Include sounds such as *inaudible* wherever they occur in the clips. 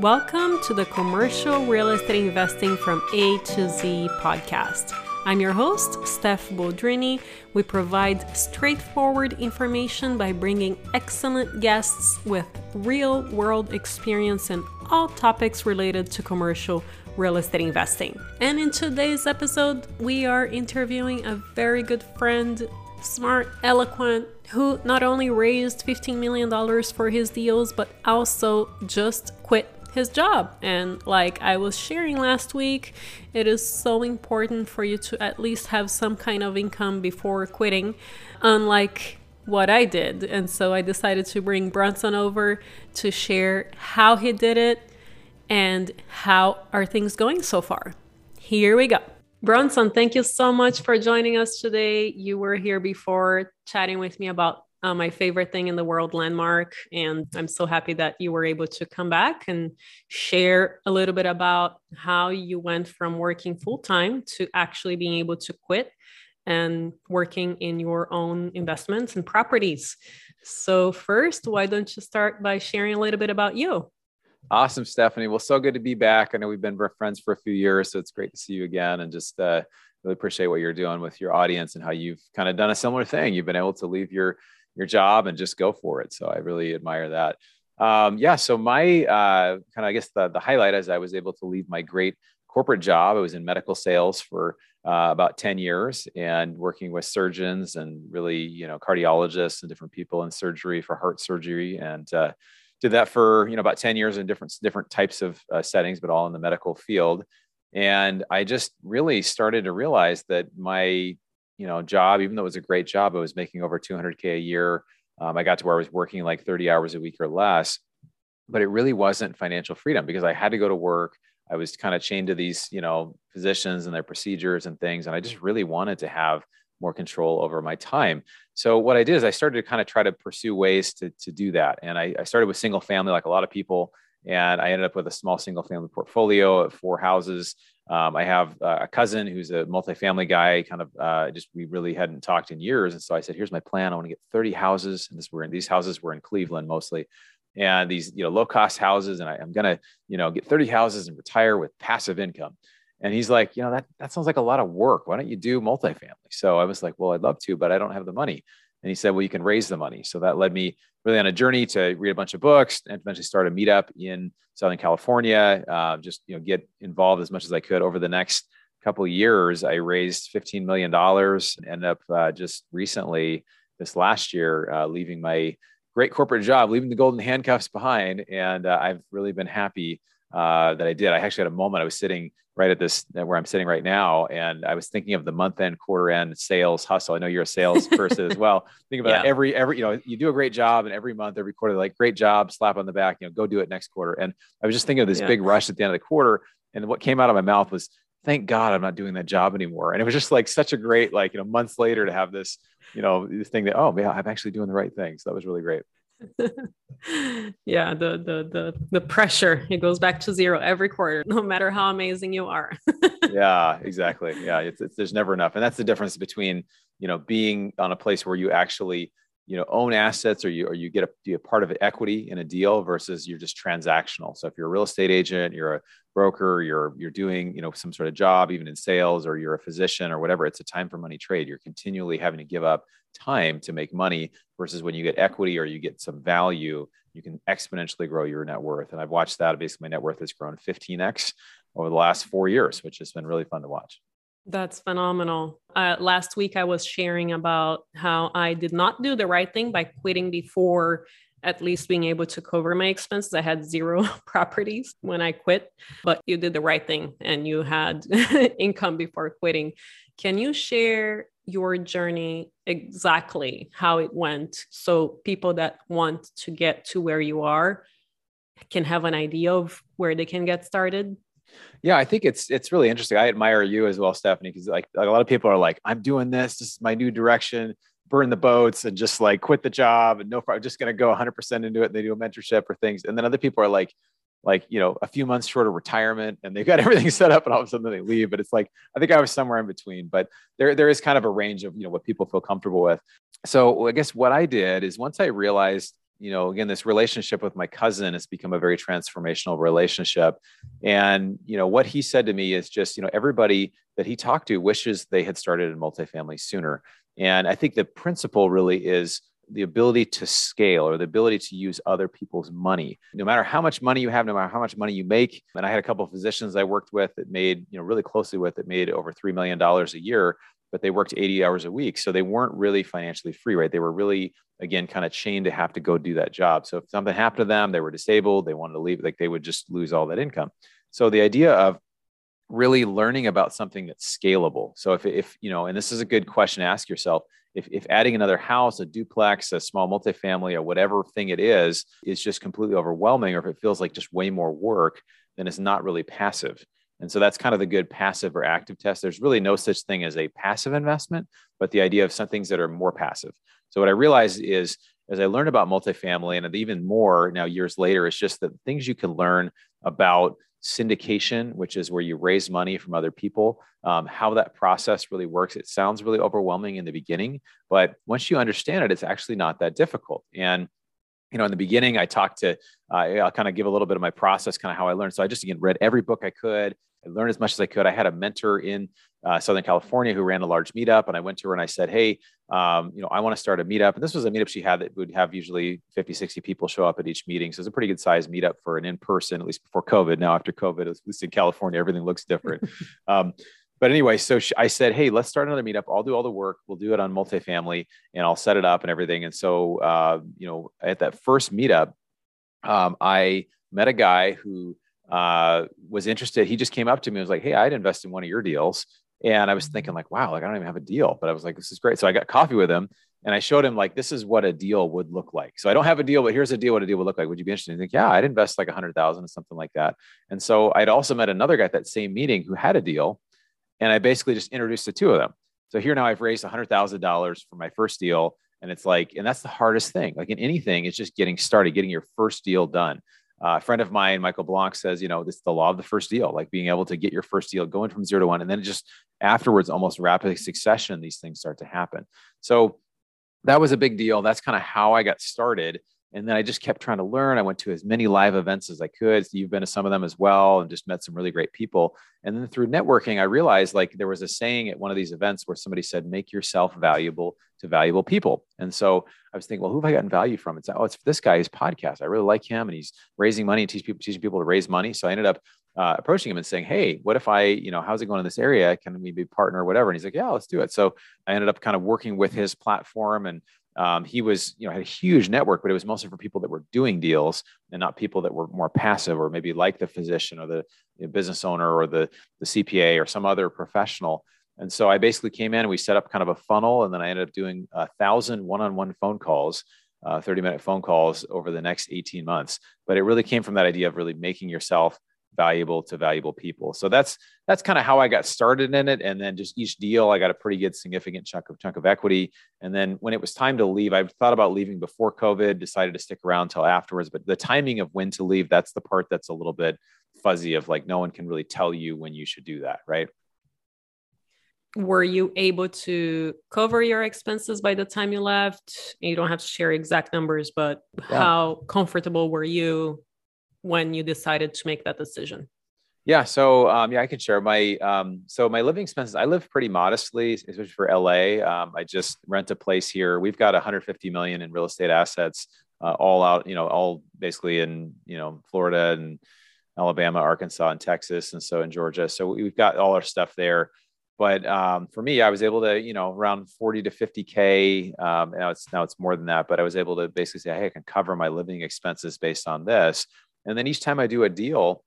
Welcome to the Commercial Real Estate Investing from A to Z podcast. I'm your host, Steph Boldrini. We provide straightforward information by bringing excellent guests with real world experience in all topics related to commercial real estate investing. And in today's episode, we are interviewing a very good friend, smart, eloquent, who not only raised $15 million for his deals, but also just quit his job. And like I was sharing last week, it is so important for you to at least have some kind of income before quitting, unlike what I did. And so I decided to bring Bronson over to share how he did it and how are things going so far. Here we go. Bronson, thank you so much for joining us today. You were here before chatting with me about uh, my favorite thing in the world Landmark. And I'm so happy that you were able to come back and share a little bit about how you went from working full time to actually being able to quit and working in your own investments and properties. So, first, why don't you start by sharing a little bit about you? Awesome, Stephanie. Well, so good to be back. I know we've been friends for a few years, so it's great to see you again and just uh, really appreciate what you're doing with your audience and how you've kind of done a similar thing. You've been able to leave your your job and just go for it. So I really admire that. Um, yeah. So my uh, kind of, I guess the, the highlight is I was able to leave my great corporate job. I was in medical sales for uh, about 10 years and working with surgeons and really, you know, cardiologists and different people in surgery for heart surgery. And uh, did that for, you know, about 10 years in different, different types of uh, settings, but all in the medical field. And I just really started to realize that my you know job even though it was a great job i was making over 200k a year um, i got to where i was working like 30 hours a week or less but it really wasn't financial freedom because i had to go to work i was kind of chained to these you know positions and their procedures and things and i just really wanted to have more control over my time so what i did is i started to kind of try to pursue ways to, to do that and I, I started with single family like a lot of people and I ended up with a small single family portfolio of four houses. Um, I have uh, a cousin who's a multifamily guy. Kind of uh, just we really hadn't talked in years, and so I said, "Here's my plan. I want to get 30 houses, and this were in these houses were in Cleveland mostly, and these you know low cost houses, and I, I'm gonna you know get 30 houses and retire with passive income." And he's like, you know, that that sounds like a lot of work. Why don't you do multifamily? So I was like, well, I'd love to, but I don't have the money. And he said, well, you can raise the money. So that led me really on a journey to read a bunch of books and eventually start a meetup in Southern California. Uh, just you know, get involved as much as I could over the next couple years. I raised $15 million and ended up uh, just recently this last year, uh, leaving my great corporate job, leaving the golden handcuffs behind. And uh, I've really been happy uh, that I did. I actually had a moment I was sitting right at this uh, where I'm sitting right now. And I was thinking of the month end, quarter end sales hustle. I know you're a sales *laughs* person as well. Think about yeah. every, every, you know, you do a great job and every month, every quarter, like great job, slap on the back, you know, go do it next quarter. And I was just thinking of this yeah. big rush at the end of the quarter. And what came out of my mouth was, thank God I'm not doing that job anymore. And it was just like such a great, like, you know, months later to have this, you know, this thing that, oh, yeah, I'm actually doing the right thing. So that was really great. *laughs* yeah the, the the the pressure it goes back to zero every quarter no matter how amazing you are. *laughs* Yeah exactly. Yeah it's, it's, there's never enough. And that's the difference between you know being on a place where you actually you know own assets or you or you get a, a part of equity in a deal versus you're just transactional. So if you're a real estate agent you're a broker you're you're doing you know some sort of job even in sales or you're a physician or whatever it's a time for money trade. You're continually having to give up time to make money versus when you get equity or you get some value you can exponentially grow your net worth. And i've watched that. Basically my net worth has grown 15x over the last four years which has been really fun to watch that's phenomenal. Uh, last week, I was sharing about how I did not do the right thing by quitting before at least being able to cover my expenses. I had zero *laughs* properties when I quit, but you did the right thing and you had *laughs* income before quitting. Can you share your journey exactly how it went so people that want to get to where you are can have an idea of where they can get started? Yeah, I think it's it's really interesting. I admire you as well, Stephanie, because like, like a lot of people are like, I'm doing this. This is my new direction. Burn the boats and just like quit the job and no, I'm just going to go 100% into it. And they do a mentorship or things, and then other people are like, like you know, a few months short of retirement, and they've got *laughs* everything set up, and all of a sudden they leave. But it's like I think I was somewhere in between. But there there is kind of a range of you know what people feel comfortable with. So I guess what I did is once I realized you know, again, this relationship with my cousin has become a very transformational relationship. And, you know, what he said to me is just, you know, everybody that he talked to wishes they had started in multifamily sooner. And I think the principle really is the ability to scale or the ability to use other people's money no matter how much money you have no matter how much money you make and i had a couple of physicians i worked with that made you know really closely with that made over $3 million a year but they worked 80 hours a week so they weren't really financially free right? They were really again kind of chained to have to go do that job. So if something happened to them they were disabled they wanted to leave like they would just lose all that income. So the idea of really learning about something that's scalable. So if, if you know and this is a good question to ask yourself if, if adding another house, a duplex, a small multifamily, or whatever thing it is, is just completely overwhelming, or if it feels like just way more work, then it's not really passive. And so that's kind of the good passive or active test. There's really no such thing as a passive investment, but the idea of some things that are more passive. So what I realized is as I learned about multifamily and even more now years later, it's just that things you can learn about syndication, which is where you raise money from other people, um, how that process really works. It sounds really overwhelming in the beginning, but once you understand it, it's actually not that difficult. And you know, in the beginning, I talked to, uh, I'll kind of give a little bit of my process, kind of how I learned. So I just again read every book I could. I learned as much as I could. I had a mentor in uh, Southern California who ran a large meetup, and I went to her and I said, "Hey, um, you know, I want to start a meetup." And this was a meetup she had that would have usually 50, 60 people show up at each meeting. So it's a pretty good size meetup for an in-person, at least before COVID. Now after COVID, at least in California, everything looks different. *laughs* um, but anyway, so she, I said, "Hey, let's start another meetup. I'll do all the work. We'll do it on multifamily, and I'll set it up and everything." And so, uh, you know, at that first meetup, um, I met a guy who uh, was interested. He just came up to me and was like, Hey, I'd invest in one of your deals. And I was thinking, like, wow, like I don't even have a deal. But I was like, this is great. So I got coffee with him and I showed him like this is what a deal would look like. So I don't have a deal, but here's a deal what a deal would look like. Would you be interested? And think, yeah, I'd invest like a hundred thousand or something like that. And so I'd also met another guy at that same meeting who had a deal. And I basically just introduced the two of them. So here now I've raised a hundred thousand dollars for my first deal. And it's like, and that's the hardest thing. Like in anything, it's just getting started, getting your first deal done. Uh, a friend of mine, Michael Blank, says, you know, this is the law of the first deal, like being able to get your first deal going from zero to one. And then just afterwards, almost rapid succession, these things start to happen. So that was a big deal. That's kind of how I got started. And then I just kept trying to learn. I went to as many live events as I could. You've been to some of them as well and just met some really great people. And then through networking, I realized like there was a saying at one of these events where somebody said, make yourself valuable to valuable people. And so I was thinking, well, who have I gotten value from? It's, oh, it's this guy's podcast. I really like him and he's raising money and teach people, teaching people to raise money. So I ended up uh, approaching him and saying, Hey, what if I, you know, how's it going in this area? Can we be partner or whatever? And he's like, Yeah, let's do it. So I ended up kind of working with his platform and um, he was, you know, had a huge network, but it was mostly for people that were doing deals and not people that were more passive or maybe like the physician or the, the business owner or the, the CPA or some other professional. And so I basically came in and we set up kind of a funnel. And then I ended up doing a thousand one-on-one phone calls, uh, 30 minute phone calls over the next 18 months. But it really came from that idea of really making yourself valuable to valuable people. So that's that's kind of how I got started in it. And then just each deal, I got a pretty good significant chunk of chunk of equity. And then when it was time to leave, I thought about leaving before COVID, decided to stick around till afterwards. But the timing of when to leave, that's the part that's a little bit fuzzy of like no one can really tell you when you should do that, right? Were you able to cover your expenses by the time you left? You don't have to share exact numbers, but yeah. how comfortable were you when you decided to make that decision? Yeah, so um, yeah, I can share my um, so my living expenses. I live pretty modestly, especially for LA. Um, I just rent a place here. We've got 150 million in real estate assets, uh, all out, you know, all basically in you know Florida and Alabama, Arkansas, and Texas, and so in Georgia. So we've got all our stuff there. But um, for me, I was able to, you know, around 40 to 50k. Um, now it's now it's more than that, but I was able to basically say, hey, I can cover my living expenses based on this. And then each time I do a deal,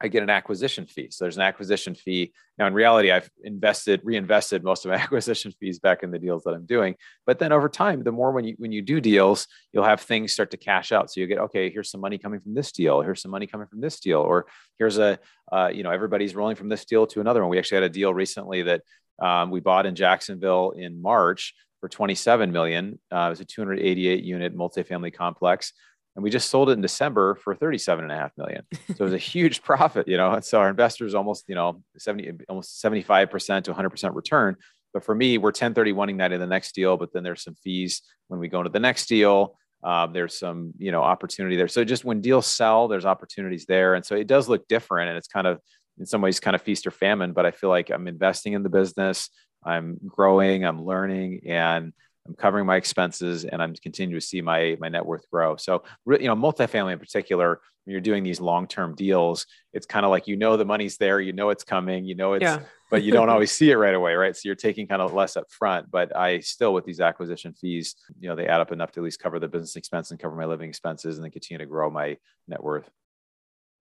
I get an acquisition fee. So there's an acquisition fee. Now, in reality, I've invested, reinvested most of my *laughs* acquisition fees back in the deals that I'm doing. But then over time, the more when you when you do deals, you'll have things start to cash out. So you get okay, here's some money coming from this deal. Here's some money coming from this deal, or here's a uh, you know everybody's rolling from this deal to another one. We actually had a deal recently that um, we bought in Jacksonville in March for 27 million. Uh, it was a 288 unit multifamily complex and we just sold it in December for 37 and a half million. So it was a *laughs* huge profit, you know. And so our investors almost, you know, 70, almost 75% to 100% return. But for me, we're 1031ing that in the next deal, but then there's some fees when we go into the next deal. Um, there's some, you know, opportunity there. So just when deals sell, there's opportunities there, and so it does look different, and it's kind of in some ways kind of feast or famine. But I feel like I'm investing in the business, I'm growing, I'm learning, and I'm covering my expenses and I'm continuing to see my my net worth grow. So you know, multifamily in particular, when you're doing these long-term deals, it's kind of like you know the money's there, you know it's coming, you know it's yeah. but you don't *laughs* always see it right away, right? So you're taking kind of less up front. But I still with these acquisition fees, you know, they add up enough to at least cover the business expense and cover my living expenses and then continue to grow my net worth.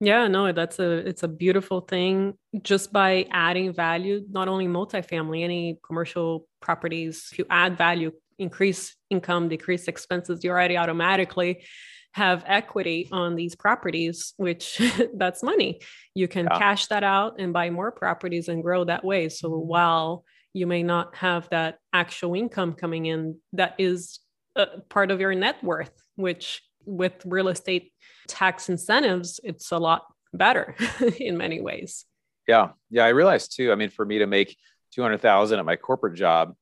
Yeah, no, that's a it's a beautiful thing just by adding value, not only multifamily, any commercial properties, if you add value increase income, decrease expenses, you already automatically have equity on these properties, which *laughs* that's money. You can yeah. cash that out and buy more properties and grow that way. So mm-hmm. while you may not have that actual income coming in, that is part of your net worth, which with real estate tax incentives, it's a lot better *laughs* in many ways. Yeah. Yeah. I realized too, I mean, for me to make 200,000 at my corporate job,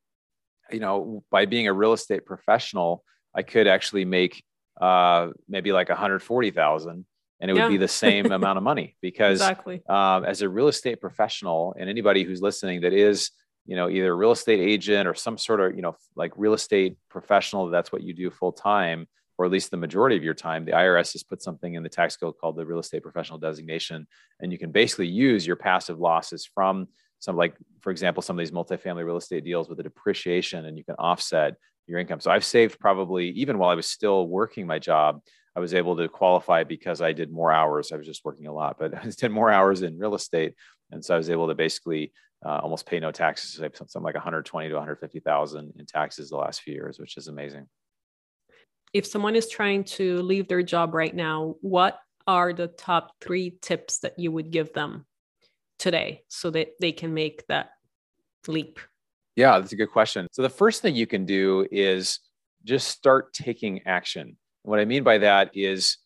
you know, by being a real estate professional, I could actually make uh, maybe like 140,000 and it yeah. would be the same amount of money *laughs* because exactly. um, as a real estate professional and anybody who's listening that is, you know, either a real estate agent or some sort of, you know, like real estate professional, that's what you do full time, or at least the majority of your time, the IRS has put something in the tax code called the real estate professional designation. And you can basically use your passive losses from some like for example some of these multifamily real estate deals with a depreciation and you can offset your income. So i've saved probably even while i was still working my job i was able to qualify because i did more hours. I was just working a lot but *laughs* i did more hours in real estate. And so i was able to basically uh, almost pay no taxes something like 120 to 150000 in taxes the last few years which is amazing. If someone is trying to leave their job right now what are the top three tips that you would give them today so that they can make that leap? Yeah, that's a good question. So the first thing you can do is just start taking action. What I mean by that is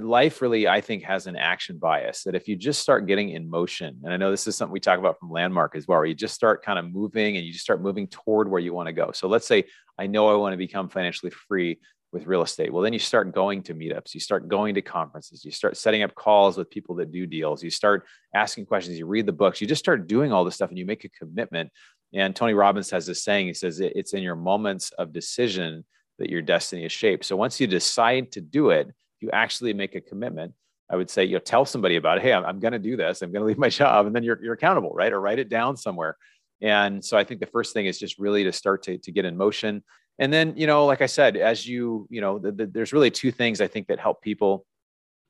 life really, I think, has an action bias that if you just start getting in motion, and I know this is something we talk about from Landmark as well, where you just start kind of moving and you just start moving toward where you want to go. So let's say I know I want to become financially free with real estate. Well, then you start going to meetups, you start going to conferences, you start setting up calls with people that do deals, you start asking questions, you read the books, you just start doing all this stuff and you make a commitment. And Tony Robbins has this saying he says, it's in your moments of decision that your destiny is shaped. So once you decide to do it, you actually make a commitment. I would say, you know, tell somebody about it. Hey, I'm, I'm going to do this. I'm going to leave my *laughs* job. And then you're, you're accountable, right? Or write it down somewhere. And so I think the first thing is just really to start to, to get in motion and then you know like i said as you you know the, the, there's really two things i think that help people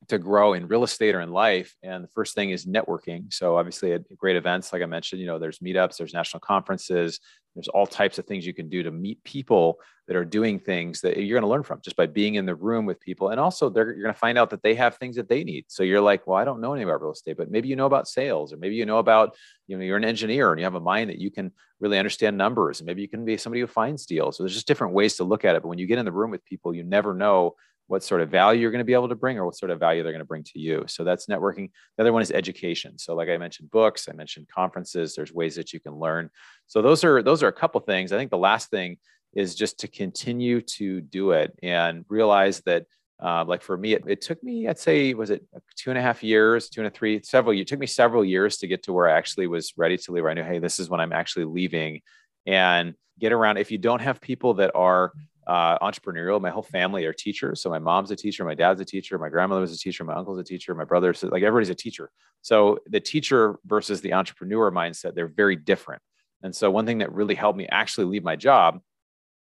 to grow in real estate or in life and the first thing is networking. So obviously at great events like i mentioned you know there's meetups there's national conferences there's all types of things you can do to meet people that are doing things that you're going to learn from just by being in the room with people. And also, you're going to find out that they have things that they need. So you're like, well, I don't know anything about real estate, but maybe you know about sales, or maybe you know about, you know, you're an engineer and you have a mind that you can really understand numbers. And maybe you can be somebody who finds deals. So there's just different ways to look at it. But when you get in the room with people, you never know what sort of value you're going to be able to bring or what sort of value they're going to bring to you. So that's networking. The other one is education. So like I mentioned books, I mentioned conferences, there's ways that you can learn. So those are those are a couple things. I think the last thing is just to continue to do it and realize that uh, like for me, it, it, took me, I'd say, was it two and a half years, two and a three, several, it took me several years to get to where I actually was ready to leave. I knew, hey, this is when I'm actually leaving and get around. If you don't have people that are uh, entrepreneurial. My whole family are teachers. So my mom's a teacher, my dad's a teacher, my grandmother was a teacher, my uncle's a teacher, my brother's like everybody's a teacher. So the teacher versus the entrepreneur mindset, they're very different. And so one thing that really helped me actually leave my job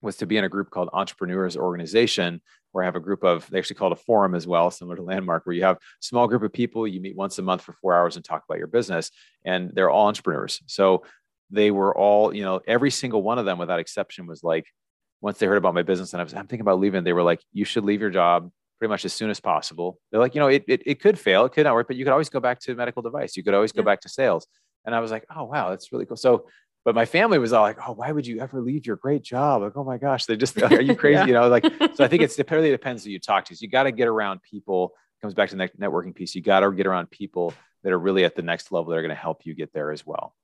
was to be in a group called Entrepreneurs Organization, where I have a group of they actually call it a forum as well, similar to Landmark, where you have small group of people, you meet once a month for four hours and talk about your business, and they're all entrepreneurs. So they were all, you know, every single one of them without exception was like, once they heard about my business and I was, I'm thinking about leaving, they were like, you should leave your job pretty much as soon as possible. They're like, you know, it, it, it could fail, it could not work, but you could always go back to medical device. You could always go yeah. back to sales. And I was like, oh, wow, that's really cool. So, but my family was all like, oh, why would you ever leave your great job? Like, oh my gosh, they just, are you *laughs* crazy? yeah. You know, like, *laughs* so I think it's, it really depends who you talk to. So you got to get around people, comes back to the networking piece. You got to get around people that are really at the next level that are going to help you get there as well.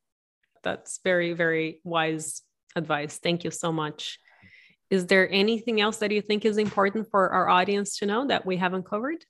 That's very, very wise advice. Thank you so much. Is there anything else that you think is important for our audience to know that we haven't covered?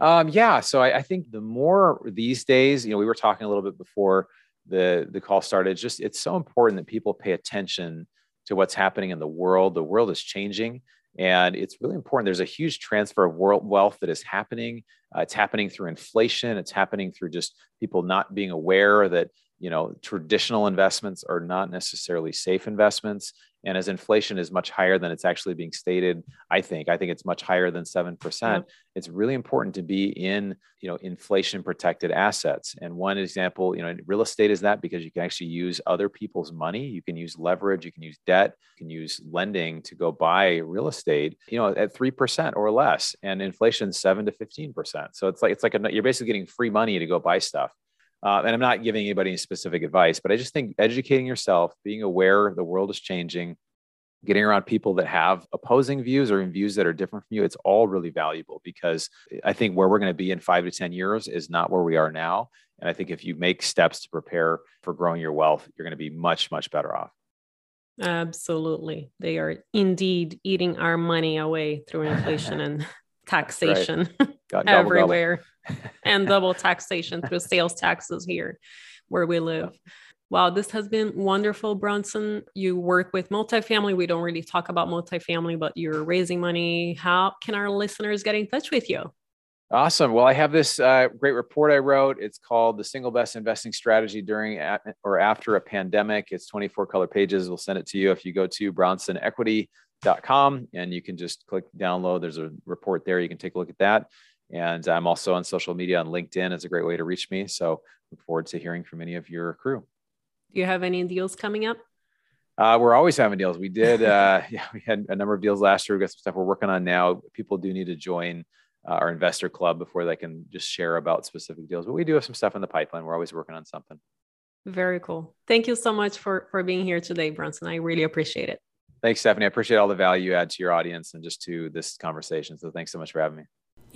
Um, yeah, so I, I, think the more these days, you know, we were talking a little bit before the the call started. Just it's so important that people pay attention to what's happening in the world. The world is changing, and it's really important. There's a huge transfer of world wealth that is happening. Uh, it's happening through inflation. It's happening through just people not being aware that you know traditional investments are not necessarily safe investments and as inflation is much higher than it's actually being stated i think i think it's much higher than 7% yeah. it's really important to be in you know inflation protected assets. And one example you know real estate is that because you can actually use other people's money. You can use leverage you can use debt you can use lending to go buy real estate you know at 3% or less. And inflation 7 to 15% so it's like it's like a, you're basically getting free money to go buy stuff uh, and I'm not giving anybody any specific advice, but I just think educating yourself, being aware the world is changing, getting around people that have opposing views or views that are different from you, it's all really valuable because I think where we're going to be in five to 10 years is not where we are now. And I think if you make steps to prepare for growing your wealth, you're going to be much, much better off. Absolutely. They are indeed eating our money away through inflation and *laughs* taxation right. *laughs* everywhere and double taxation through sales taxes here where we live. Wow, this has been wonderful, Bronson. You work with multifamily. We don't really talk about multifamily, but you're raising money. How can our listeners get in touch with you? Awesome. Well, I have this uh, great report I wrote. It's called The Single Best Investing Strategy During or After a Pandemic. It's 24 color pages. We'll send it to you if you go to bronsonequity.com and you can just click download. There's a report there. You can take a look at that. And I'm also on social media on LinkedIn. It's a great way to reach me. So look forward to hearing from any of your crew. Do you have any deals coming up? Uh, we're always having deals. We did, uh, *laughs* yeah, we had a number of deals last year. We got some stuff we're working on now. People do need to join uh, our investor club before they can just share about specific deals. But we do have some stuff in the pipeline. We're always working on something. Very cool. Thank you so much for for being here today, Bronson. I really appreciate it. Thanks, Stephanie. I appreciate all the value you add to your audience and just to this conversation. So thanks so much for having me.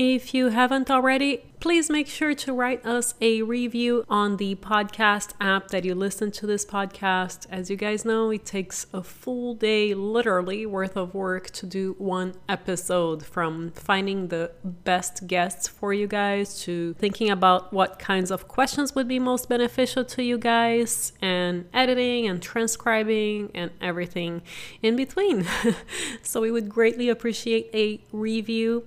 If you haven't already, please make sure to write us a review on the podcast app that you listen to this podcast. As you guys know, it takes a full day, literally, worth of work to do one episode from finding the best guests for you guys to thinking about what kinds of questions would be most beneficial to you guys and editing and transcribing and everything in between. *laughs* so we would greatly appreciate a review